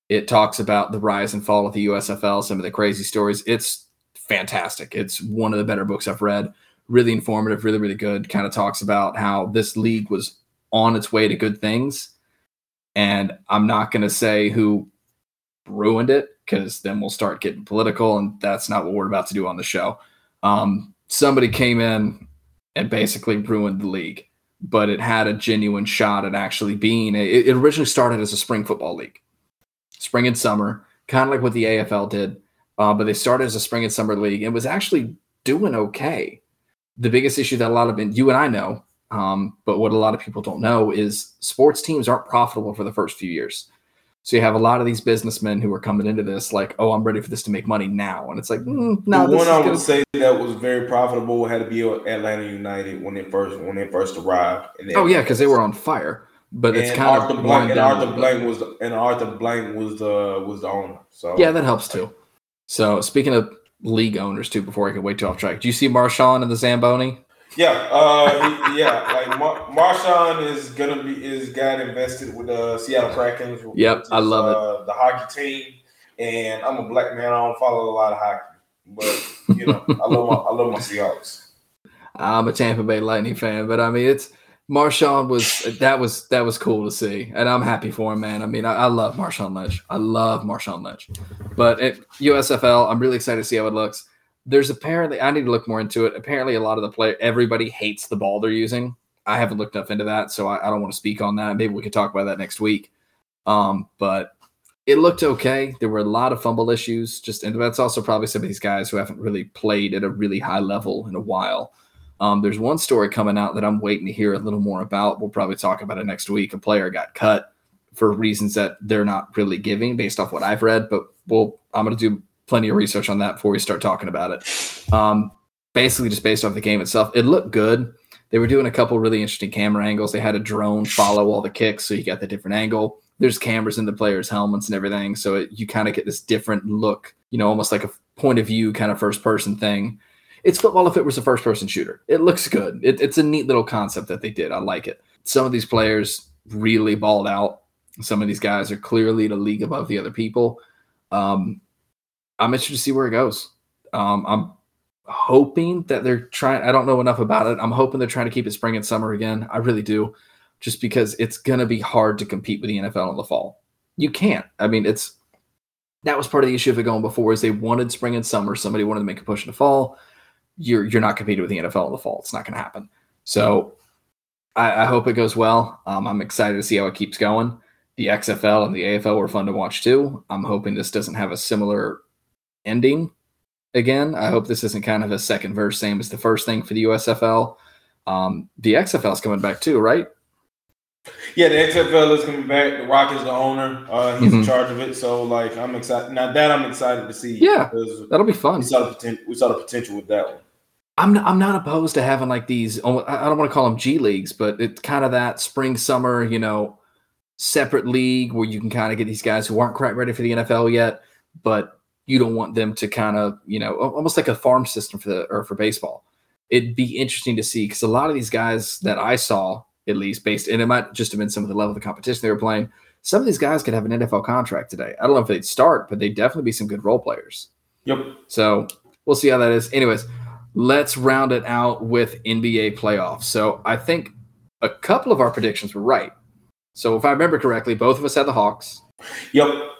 It talks about the rise and fall of the USFL, some of the crazy stories. It's fantastic. It's one of the better books I've read. Really informative, really, really good. Kind of talks about how this league was on its way to good things. And I'm not going to say who ruined it because then we'll start getting political, and that's not what we're about to do on the show. Um, somebody came in and basically ruined the league, but it had a genuine shot at actually being. It originally started as a spring football league, spring and summer, kind of like what the AFL did. Uh, but they started as a spring and summer league and was actually doing okay. The biggest issue that a lot of you and I know, um, but what a lot of people don't know is sports teams aren't profitable for the first few years. So you have a lot of these businessmen who are coming into this like, oh, I'm ready for this to make money now, and it's like, mm, no. The one I would say that was very profitable had to be Atlanta United when they first when they first arrived. oh yeah, because they were on fire. But and it's kind Arthur of Blank, and Arthur Blank was the, and Arthur Blank was the was the owner. So yeah, that helps too. So speaking of league owners too, before I can wait too off track, do you see Marshawn and the Zamboni? Yeah, uh, yeah. Like Mar- Marshawn is gonna be is got invested with the uh, Seattle Kraken. Yep, I love uh, it. The hockey team, and I'm a black man. I don't follow a lot of hockey, but you know, I love my I love my Seahawks. I'm a Tampa Bay Lightning fan, but I mean, it's Marshawn was that was that was cool to see, and I'm happy for him, man. I mean, I, I love Marshawn Lynch. I love Marshawn Lynch, but at USFL, I'm really excited to see how it looks. There's apparently I need to look more into it. Apparently, a lot of the player everybody hates the ball they're using. I haven't looked enough into that, so I, I don't want to speak on that. Maybe we could talk about that next week. Um, but it looked okay. There were a lot of fumble issues, just and that's also probably some of these guys who haven't really played at a really high level in a while. Um, there's one story coming out that I'm waiting to hear a little more about. We'll probably talk about it next week. A player got cut for reasons that they're not really giving based off what I've read, but we'll I'm gonna do plenty of research on that before we start talking about it. Um, basically, just based off the game itself, it looked good. They were doing a couple really interesting camera angles. They had a drone follow all the kicks, so you got the different angle. There's cameras in the players' helmets and everything, so it, you kind of get this different look. You know, almost like a point of view kind of first person thing. It's football if it was a first person shooter. It looks good. It, it's a neat little concept that they did. I like it. Some of these players really balled out. Some of these guys are clearly the league above the other people. Um, I'm interested to see where it goes. Um, I'm hoping that they're trying. I don't know enough about it. I'm hoping they're trying to keep it spring and summer again. I really do, just because it's gonna be hard to compete with the NFL in the fall. You can't. I mean, it's that was part of the issue of it going before is they wanted spring and summer. Somebody wanted to make a push in the fall. You're you're not competing with the NFL in the fall. It's not going to happen. So I, I, hope it goes well. Um, I'm excited to see how it keeps going. The XFL and the AFL were fun to watch too. I'm hoping this doesn't have a similar ending again. I hope this isn't kind of a second verse, same as the first thing for the USFL. Um, the XFL is coming back too, right? Yeah, the XFL is coming back. The Rock is the owner. Uh, he's mm-hmm. in charge of it. So, like, I'm excited. Now that I'm excited to see. Yeah, that'll be fun. We saw the potential. We saw the potential with that one. I'm not, I'm not opposed to having like these. I don't want to call them G leagues, but it's kind of that spring summer, you know, separate league where you can kind of get these guys who aren't quite ready for the NFL yet, but you don't want them to kind of, you know, almost like a farm system for the or for baseball. It'd be interesting to see because a lot of these guys that I saw, at least based, and it might just have been some of the level of the competition they were playing. Some of these guys could have an NFL contract today. I don't know if they'd start, but they'd definitely be some good role players. Yep. So we'll see how that is. Anyways, let's round it out with NBA playoffs. So I think a couple of our predictions were right. So if I remember correctly, both of us had the Hawks. Yep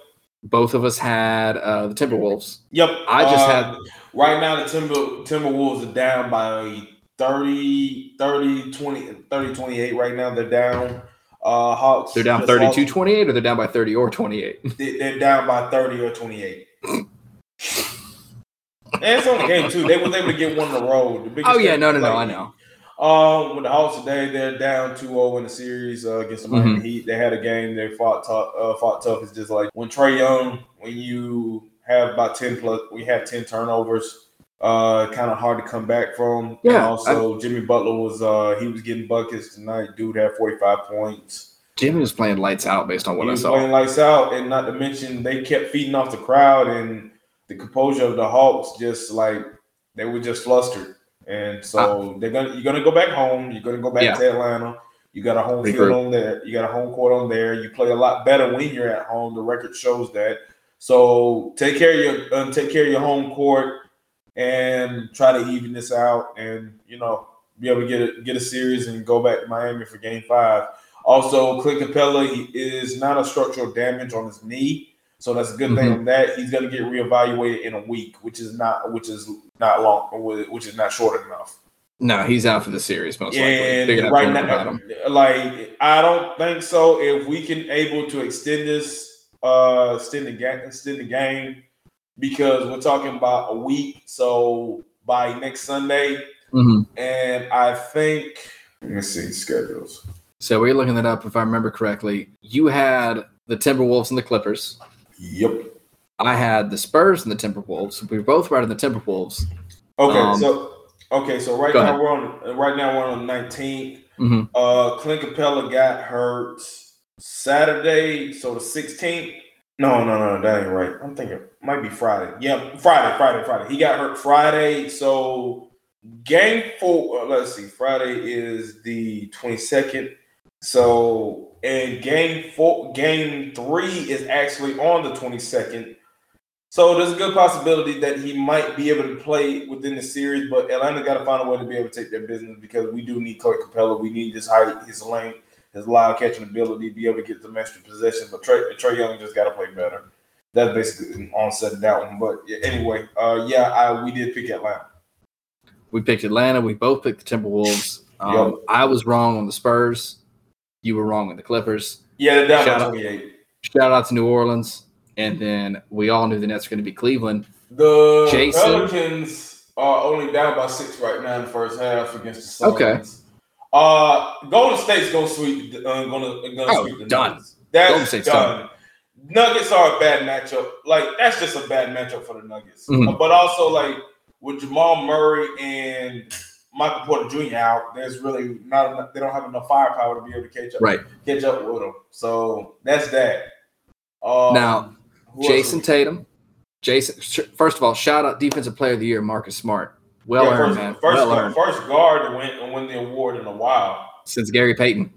both of us had uh, the Timberwolves. Yep. I just uh, had right now the Timber Timberwolves are down by 30 30 20 30 28 right now they're down. Uh Hawks They're down 32 28 or they're down by 30 or 28. They're down by 30 or 28. and it's on the game too. They was able to get one in a row. oh yeah, no, no, no, I know. Um, with the Hawks today, they're down 2-0 in the series uh, against the Miami mm-hmm. Heat. They had a game. They fought tough. Uh, fought tough. It's just like when Trae Young, when you have about ten plus, we have ten turnovers. Uh, kind of hard to come back from. Yeah. And also, I, Jimmy Butler was uh he was getting buckets tonight. Dude had forty five points. Jimmy was playing lights out based on what he I saw. Playing lights out, and not to mention they kept feeding off the crowd and the composure of the Hawks. Just like they were just flustered. And so uh, they're gonna you're gonna go back home. You're gonna go back yeah. to Atlanta. You got a home field on there. You got a home court on there. You play a lot better when you're at home. The record shows that. So take care of your um, take care of your home court and try to even this out, and you know be able to get a, get a series and go back to Miami for Game Five. Also, Clint Capela is not a structural damage on his knee. So that's a good mm-hmm. thing that. He's going to get reevaluated in a week, which is not which is not long, which is not short enough. No, he's out for the series most and likely. right now, like I don't think so. If we can able to extend this, uh, extend the game, extend the game, because we're talking about a week. So by next Sunday, mm-hmm. and I think let me see schedules. So we're looking that up. If I remember correctly, you had the Timberwolves and the Clippers. Yep. I had the Spurs and the Timberwolves. We were both right on the Timberwolves. Okay, um, so okay, so right now ahead. we're on right now we're on the 19th. Mm-hmm. Uh Clint Capela got hurt Saturday, so the 16th. No, no, no, that ain't right. I'm thinking might be Friday. Yeah, Friday, Friday, Friday. He got hurt Friday, so game four. Uh, let's see, Friday is the 22nd. So and game four, game three is actually on the 22nd. So there's a good possibility that he might be able to play within the series, but Atlanta got to find a way to be able to take their business because we do need Clay Capela. We need his height, his length, his loud catching ability, to be able to get some extra possession. But Trey, Trae Young just got to play better. that's basically on set that one. But anyway, uh, yeah, I, we did pick Atlanta. We picked Atlanta. We both picked the Timberwolves. Um, yep. I was wrong on the Spurs. You were wrong with the Clippers. Yeah, that shout 28. Out, shout out to New Orleans. And then we all knew the Nets were going to be Cleveland. The Jason, Pelicans are only down by six right now in the first half against the Suns. Okay. Uh, Golden State's gonna sweep. Uh, gonna gonna oh, sweep the done. Nuggets. That's done. done. Nuggets are a bad matchup. Like that's just a bad matchup for the Nuggets. Mm-hmm. But also like with Jamal Murray and Michael Porter Jr. out, there's really not enough. They don't have enough firepower to be able to catch up. Right. Catch up with them. So that's that. Um, now, Jayson Tatum. Jayson. First of all, shout out Defensive Player of the Year, Marcus Smart. Well yeah, earned, first, man. First, well earned. first guard to win, win the award in a while since Gary Payton.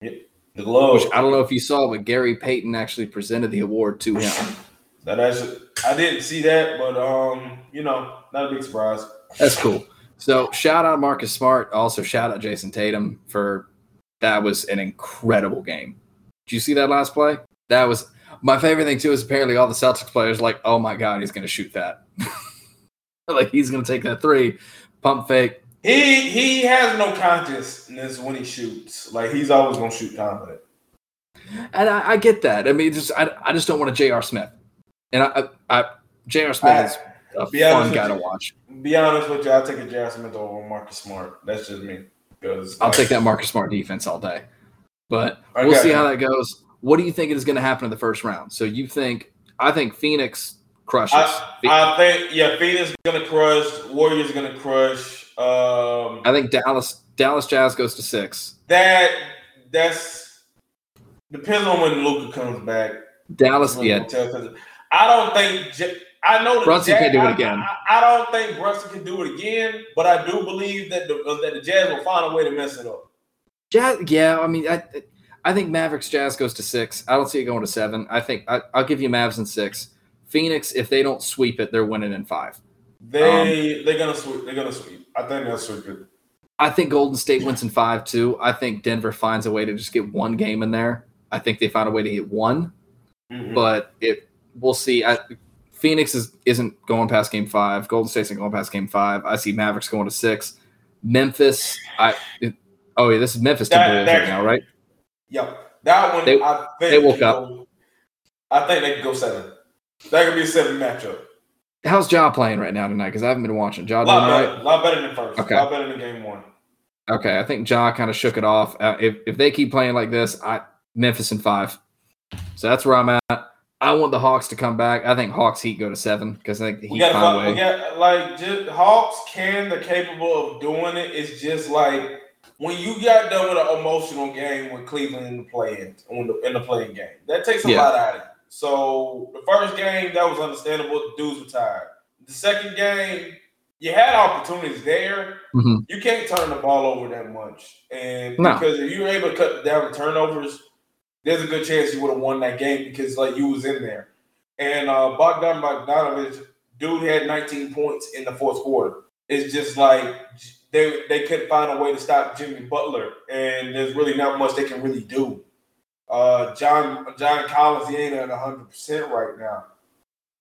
The glove. Which I don't know if you saw, but Gary Payton actually presented the award to him. that actually, I didn't see that, but um, you know, not a big surprise. That's cool. So shout out Marcus Smart. Also shout out Jayson Tatum for that was an incredible game. Did you see that last play? That was my favorite thing too. Is apparently all the Celtics players like, oh my god, he's going to shoot that. like he's going to take that three, pump fake, he he has no consciousness when he shoots. Like he's always gonna shoot confident. And I, I get that. I mean, just I, I just don't want a J.R. Smith. And I, I J.R. Smith I, is a fun guy to watch. Be honest with you, I'll take a J.R. Smith over Marcus Smart. That's just me. Because I'll like, take that Marcus Smart defense all day. But we'll see how that goes. What do you think is going to happen in the first round? So you think? I think Phoenix crushes. I, I think yeah, Phoenix is going to crush. Warriors are going to crush. Um, I think Dallas Dallas Jazz goes to six. That that's depends on when Luka comes back. Dallas, yeah. I don't think I know Brunson can do it again. I, I, don't think Brunson can do it again, but I do believe that the that the Jazz will find a way to mess it up. Jazz, yeah. I mean, I I think Mavericks Jazz goes to six. I don't see it going to seven. I think I, will give you Mavs in six. Phoenix, if they don't sweep it, they're winning in five. They um, they're gonna sweep. They're gonna sweep. I think that's so good. I think Golden State wins in five too. I think Denver finds a way to just get one game in there. I think they found a way to get one, mm-hmm. but it we'll see. I, Phoenix is isn't going past game five. Golden State isn't going past game five. I see Mavericks going to six. Memphis, I it, oh yeah, this is Memphis that, that, right now, right? Yep, that one. They, I think they woke up. Go, I think they can go seven. That could be a seven matchup. How's Ja playing right now tonight? Because I haven't been watching. Ja a lot better, right? lot better than first. Okay. A lot better than game one. Okay, I think Ja kind of shook it off. Uh, if if they keep playing like this, I Memphis in five. So that's where I'm at. I want the Hawks to come back. I think Hawks Heat go to seven because I think the Heat find a way. We got like just Hawks can they're capable of doing it. It's just like when you got done with an emotional game with Cleveland in the playing in the, in the playing game. That takes a yeah. lot out of you. So the first game that was understandable. The dudes were tired. The second game, you had opportunities there. Mm-hmm. You can't turn the ball over that much, and no. because if you were able to cut down the turnovers, there's a good chance you would have won that game because like you was in there. And uh, Bogdan Bogdanovich, dude had 19 points in the fourth quarter. It's just like they they couldn't find a way to stop Jimmy Butler, and there's really not much they can really do. Uh, John John Collins, he ain't at 100 percent right now,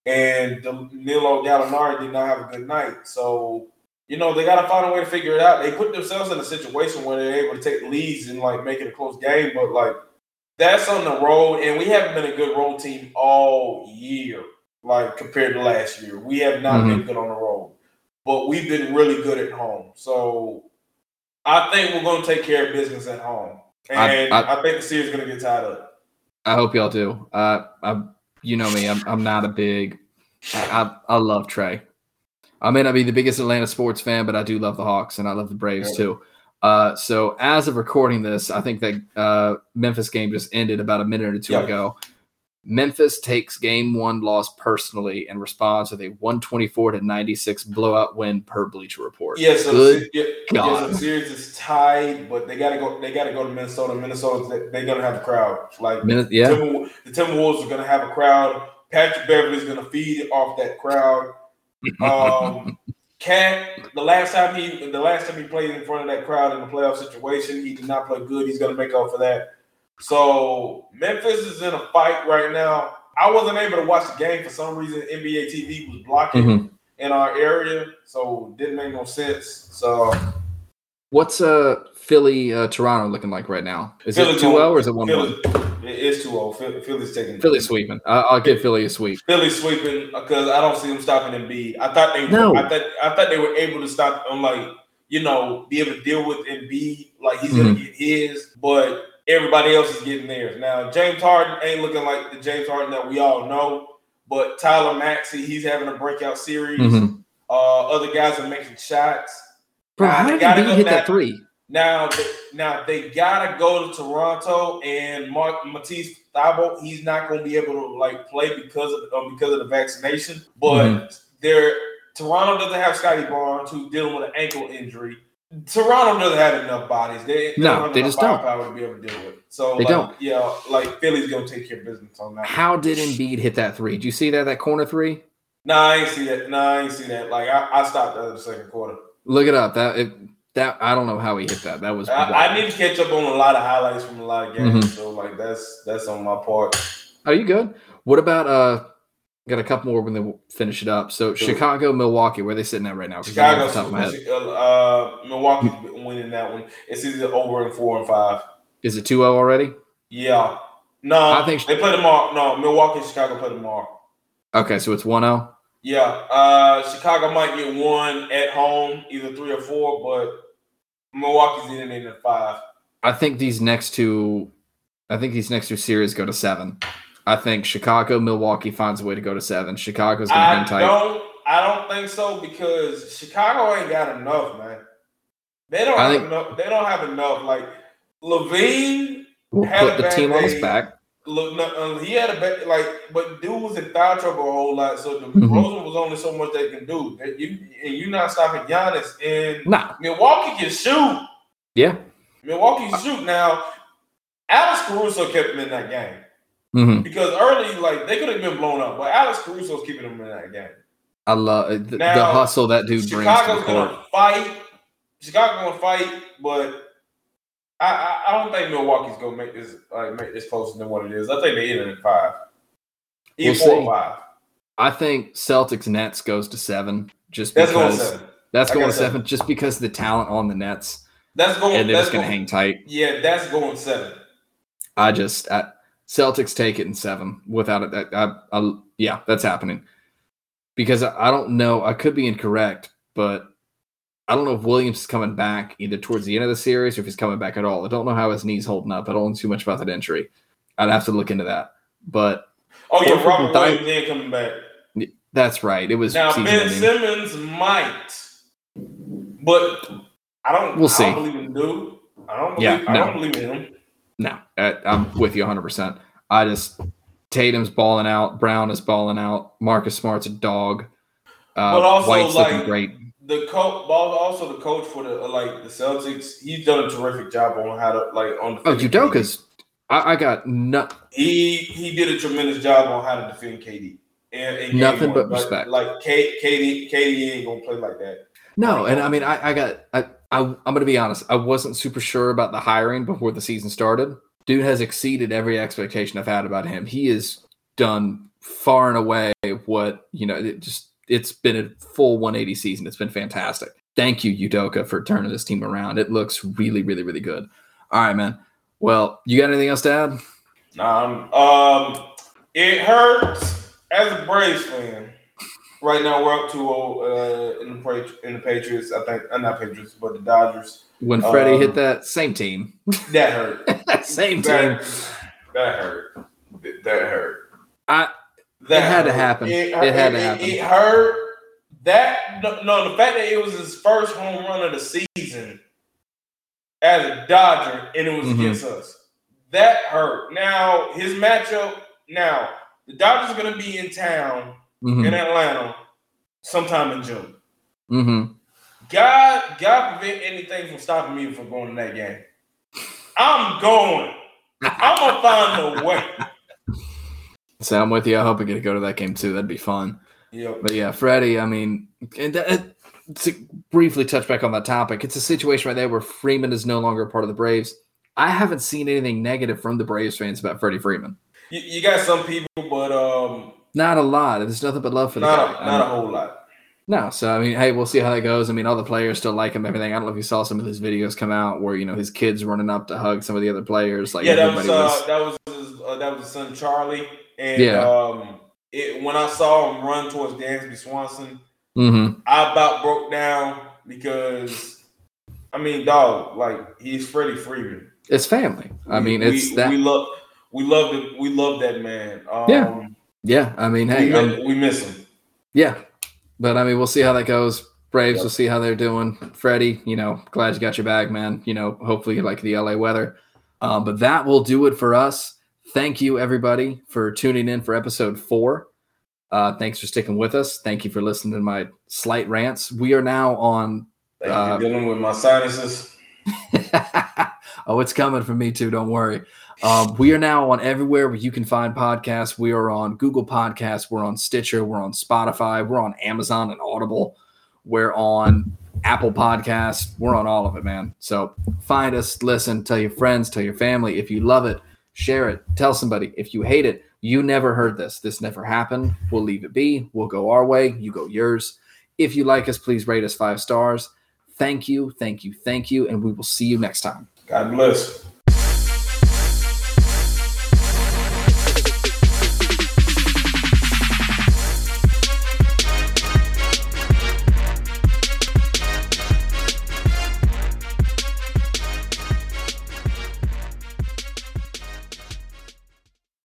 and Danilo Gallinari did not have a good night. So you know they got to find a way to figure it out. They put themselves in a situation where they're able to take leads and like make it a close game, but like that's on the road, and we haven't been a good road team all year. Like compared to last year, we have not mm-hmm. been good on the road, but we've been really good at home. So I think we're going to take care of business at home. And I, I, I think the series is going to get tied up. I hope y'all do. Uh, I, you know me, I'm, I'm not a big. I, I love Trae. I may not be the biggest Atlanta sports fan, but I do love the Hawks and I love the Braves yeah. too. Uh, so as of recording this, I think that uh, Memphis game just ended about a minute or two yeah. ago. Memphis takes game one loss personally and responds with a 124 to 96 blowout win per Bleacher Report. Yeah, so Good yeah, God. Yeah, so the series is tied, but they gotta go. They gotta go to Minnesota. Minnesota, they, are gonna have a crowd. Like Min- yeah, Timber, the Timberwolves are gonna have a crowd. Patrick Beverley's gonna feed off that crowd. Um, Cat, the last time he, the last time he played in front of that crowd in a playoff situation, he did not play good. He's gonna make up for that. So Memphis is in a fight right now. I wasn't able to watch the game for some reason. NBA TV was blocking Mhm. in our area, so didn't make no sense. So What's uh Philly uh, Toronto looking like right now? Is it Philly's 2 0 or is it 1 1? It is 2-0. Philly, Philly's taking Philly sweeping. I- I'll give Philly a sweep. Philly sweeping because I don't see them stopping Embiid. I thought they No. I thought I thought they were able to stop them like you know be able to deal with Embiid like he's gonna Mm-hmm. get his, but everybody else is getting theirs. Now James Harden ain't looking like the James Harden that we all know, but Tyler Maxey he's having a breakout series. Mhm. Uh, other guys are making shots. Bro, Nah, how they did gotta he hit that three? Now, now they gotta go to Toronto and Mark Matisse Thybulle. He's not going to be able to like play because of um, because of the vaccination. But Mhm. they're Toronto doesn't have Scottie Barnes who's dealing with an ankle injury. Toronto doesn't have enough bodies. They, No, don't have they enough just don't. firepower to be able to deal with. it. So They like, don't. Yeah, like Philly's gonna take care of business on that. How did Embiid hit that three? Did you see that that corner three? Nah, I ain't see that. Nah, I ain't see that. Like I, I stopped the second quarter. Look it up. That it, that I don't know how he hit that. That was I, I need to catch up on a lot of highlights from a lot of games. Mhm. So like that's that's on my part. Are you good? What about uh? Got a couple more when they finish it up. So. Chicago, Milwaukee, where they sitting at right now? I don't know off the top of my head. Chicago, uh, Milwaukee's winning that one. It's either over in four and five. Is it 2-0 already? Yeah. No, I think- they play tomorrow. No, Milwaukee and Chicago play tomorrow. Okay, so it's 1-0. Yeah. Uh, Chicago might get one at home, either three or four, but Milwaukee's in it at five. I think these next two, I think these next two series go to seven. I think Chicago, Milwaukee finds a way to go to seven. Chicago's going to hang tight. don't. I don't think so because Chicago ain't got enough, man. They don't I have think- enough. They don't have enough. Like LaVine had put the team on his back. Look, no, uh, he had a bet like, but dude was in foul trouble a whole lot. So the Mhm. Rosen was only so much they can do. And you and you not stopping Giannis. And Nah, Milwaukee can shoot. yeah. Milwaukee can shoot. Now, Alex Caruso kept him in that game hmm because early, like they could have been blown up, but Alex Caruso's keeping them in that game. I love uh, the, the hustle that dude brings to the Chicago's court. gonna fight. Chicago's gonna fight, but I, I, I don't think Milwaukee's gonna make this like make this closer than what it is. I think they end it at five. Either We'll four see. or five. I think Celtics Nets goes to seven just That's going because seven. that's I going to seven just because the talent on the Nets That's going. and they're that's just going to going, hang tight. Yeah, that's going seven. I just I, Celtics take it in seven without it. I, I, yeah, that's happening because I, I don't know. I could be incorrect, but I don't know if Williams is coming back either towards the end of the series or if he's coming back at all. I don't know how his knee's holding up. I don't know too much about that injury. I'd have to look into that. But Oh yeah, Robert and Dy- Williams ain't coming back. that's right. It was Now Ben ending. Simmons might, but I don't. We'll see. I see. don't believe in dude. I don't. Believe, Yeah, I no. don't believe in him. No, I, I'm with you 100%. I just, Tatum's balling out. Brown is balling out. Marcus Smart's a dog. Uh, But also, White's like, looking great. The coach, also the coach for the like the Celtics, he's done a terrific job on how to like on. Oh, defending Udoka's. I, I got nut. He he did a tremendous job on how to defend KD. And, and Nothing but one. respect. Like K, KD, KD ain't gonna play like that. No, and I mean, I, I got. I, I, I'm going to be honest. I wasn't super sure about the hiring before the season started. Dude has exceeded every expectation I've had about him. He has done far and away what you know. It just it's been a full 180 season. It's been fantastic. Thank you, Udoka, for turning this team around. It looks really, really, really good. All right, man. Well, you got anything else to add? Um, um, it hurts as a Braves fan. Right now, we're up to uh, in the in the Patriots. I think uh, not Patriots, but the Dodgers. When Freddie Um, hit that same team, That hurt. same team. That, that hurt. That hurt. I That It had to happen. It, It had to happen. It hurt. That no, the fact that it was his first home run of the season as a Dodger and it was Mhm. against us. That hurt. Now his matchup. Now the Dodgers are going to be in town mhm, in Atlanta sometime in June. mhm. God, God prevent anything from stopping me from going to that game. I'm going. I'm gonna find a way. So I'm with you. I hope we get to go to that game too. That'd be fun. Yep. But yeah, Freddie. I mean, and that, to briefly touch back on that topic, it's a situation right there where Freeman is no longer a part of the Braves. I haven't seen anything negative from the Braves fans about Freddie Freeman. you, you got some people, but um, not a lot. There's nothing but love for the not guy. a, not a whole lot. No, so I mean, hey, we'll see how that goes. I mean, all the players still like him, everything. I don't know if you saw some of his videos come out where you know his kids running up to hug some of the other players. Like yeah, that was, uh, that was his, uh, that was his son Charlie, and Yeah. um, it, when I saw him run towards Dansby Swanson, Mhm. I about broke down because I mean, dog, like he's Freddie Freeman. It's family. I We- mean, it's we, that. we love we love the, we love that man. Um, Yeah. yeah, I mean, hey, we, um, we miss him. yeah, but I mean, we'll see how that goes. Braves, Yep. we'll see how they're doing. Freddie, you know, glad you got your bag, man. You know, hopefully you like the LA weather. Um, but that will do it for us. Thank you, everybody, for tuning in for episode four. Uh, thanks for sticking with us. Thank you for listening to my slight rants. We are now on Thank Uh, dealing with my sinuses. oh, it's coming for me too. Don't worry. Um, we are now on everywhere where you can find podcasts. We are on Google Podcasts. We're on Stitcher. We're on Spotify. We're on Amazon and Audible. We're on Apple Podcasts. We're on all of it, man. So find us, listen, tell your friends, tell your family. If you love it, share it, tell somebody. If you hate it, you never heard this. This never happened. We'll leave it be. We'll go our way. You go yours. If you like us, please rate us five stars. Thank you, thank you, thank you, and we will see you next time. God bless.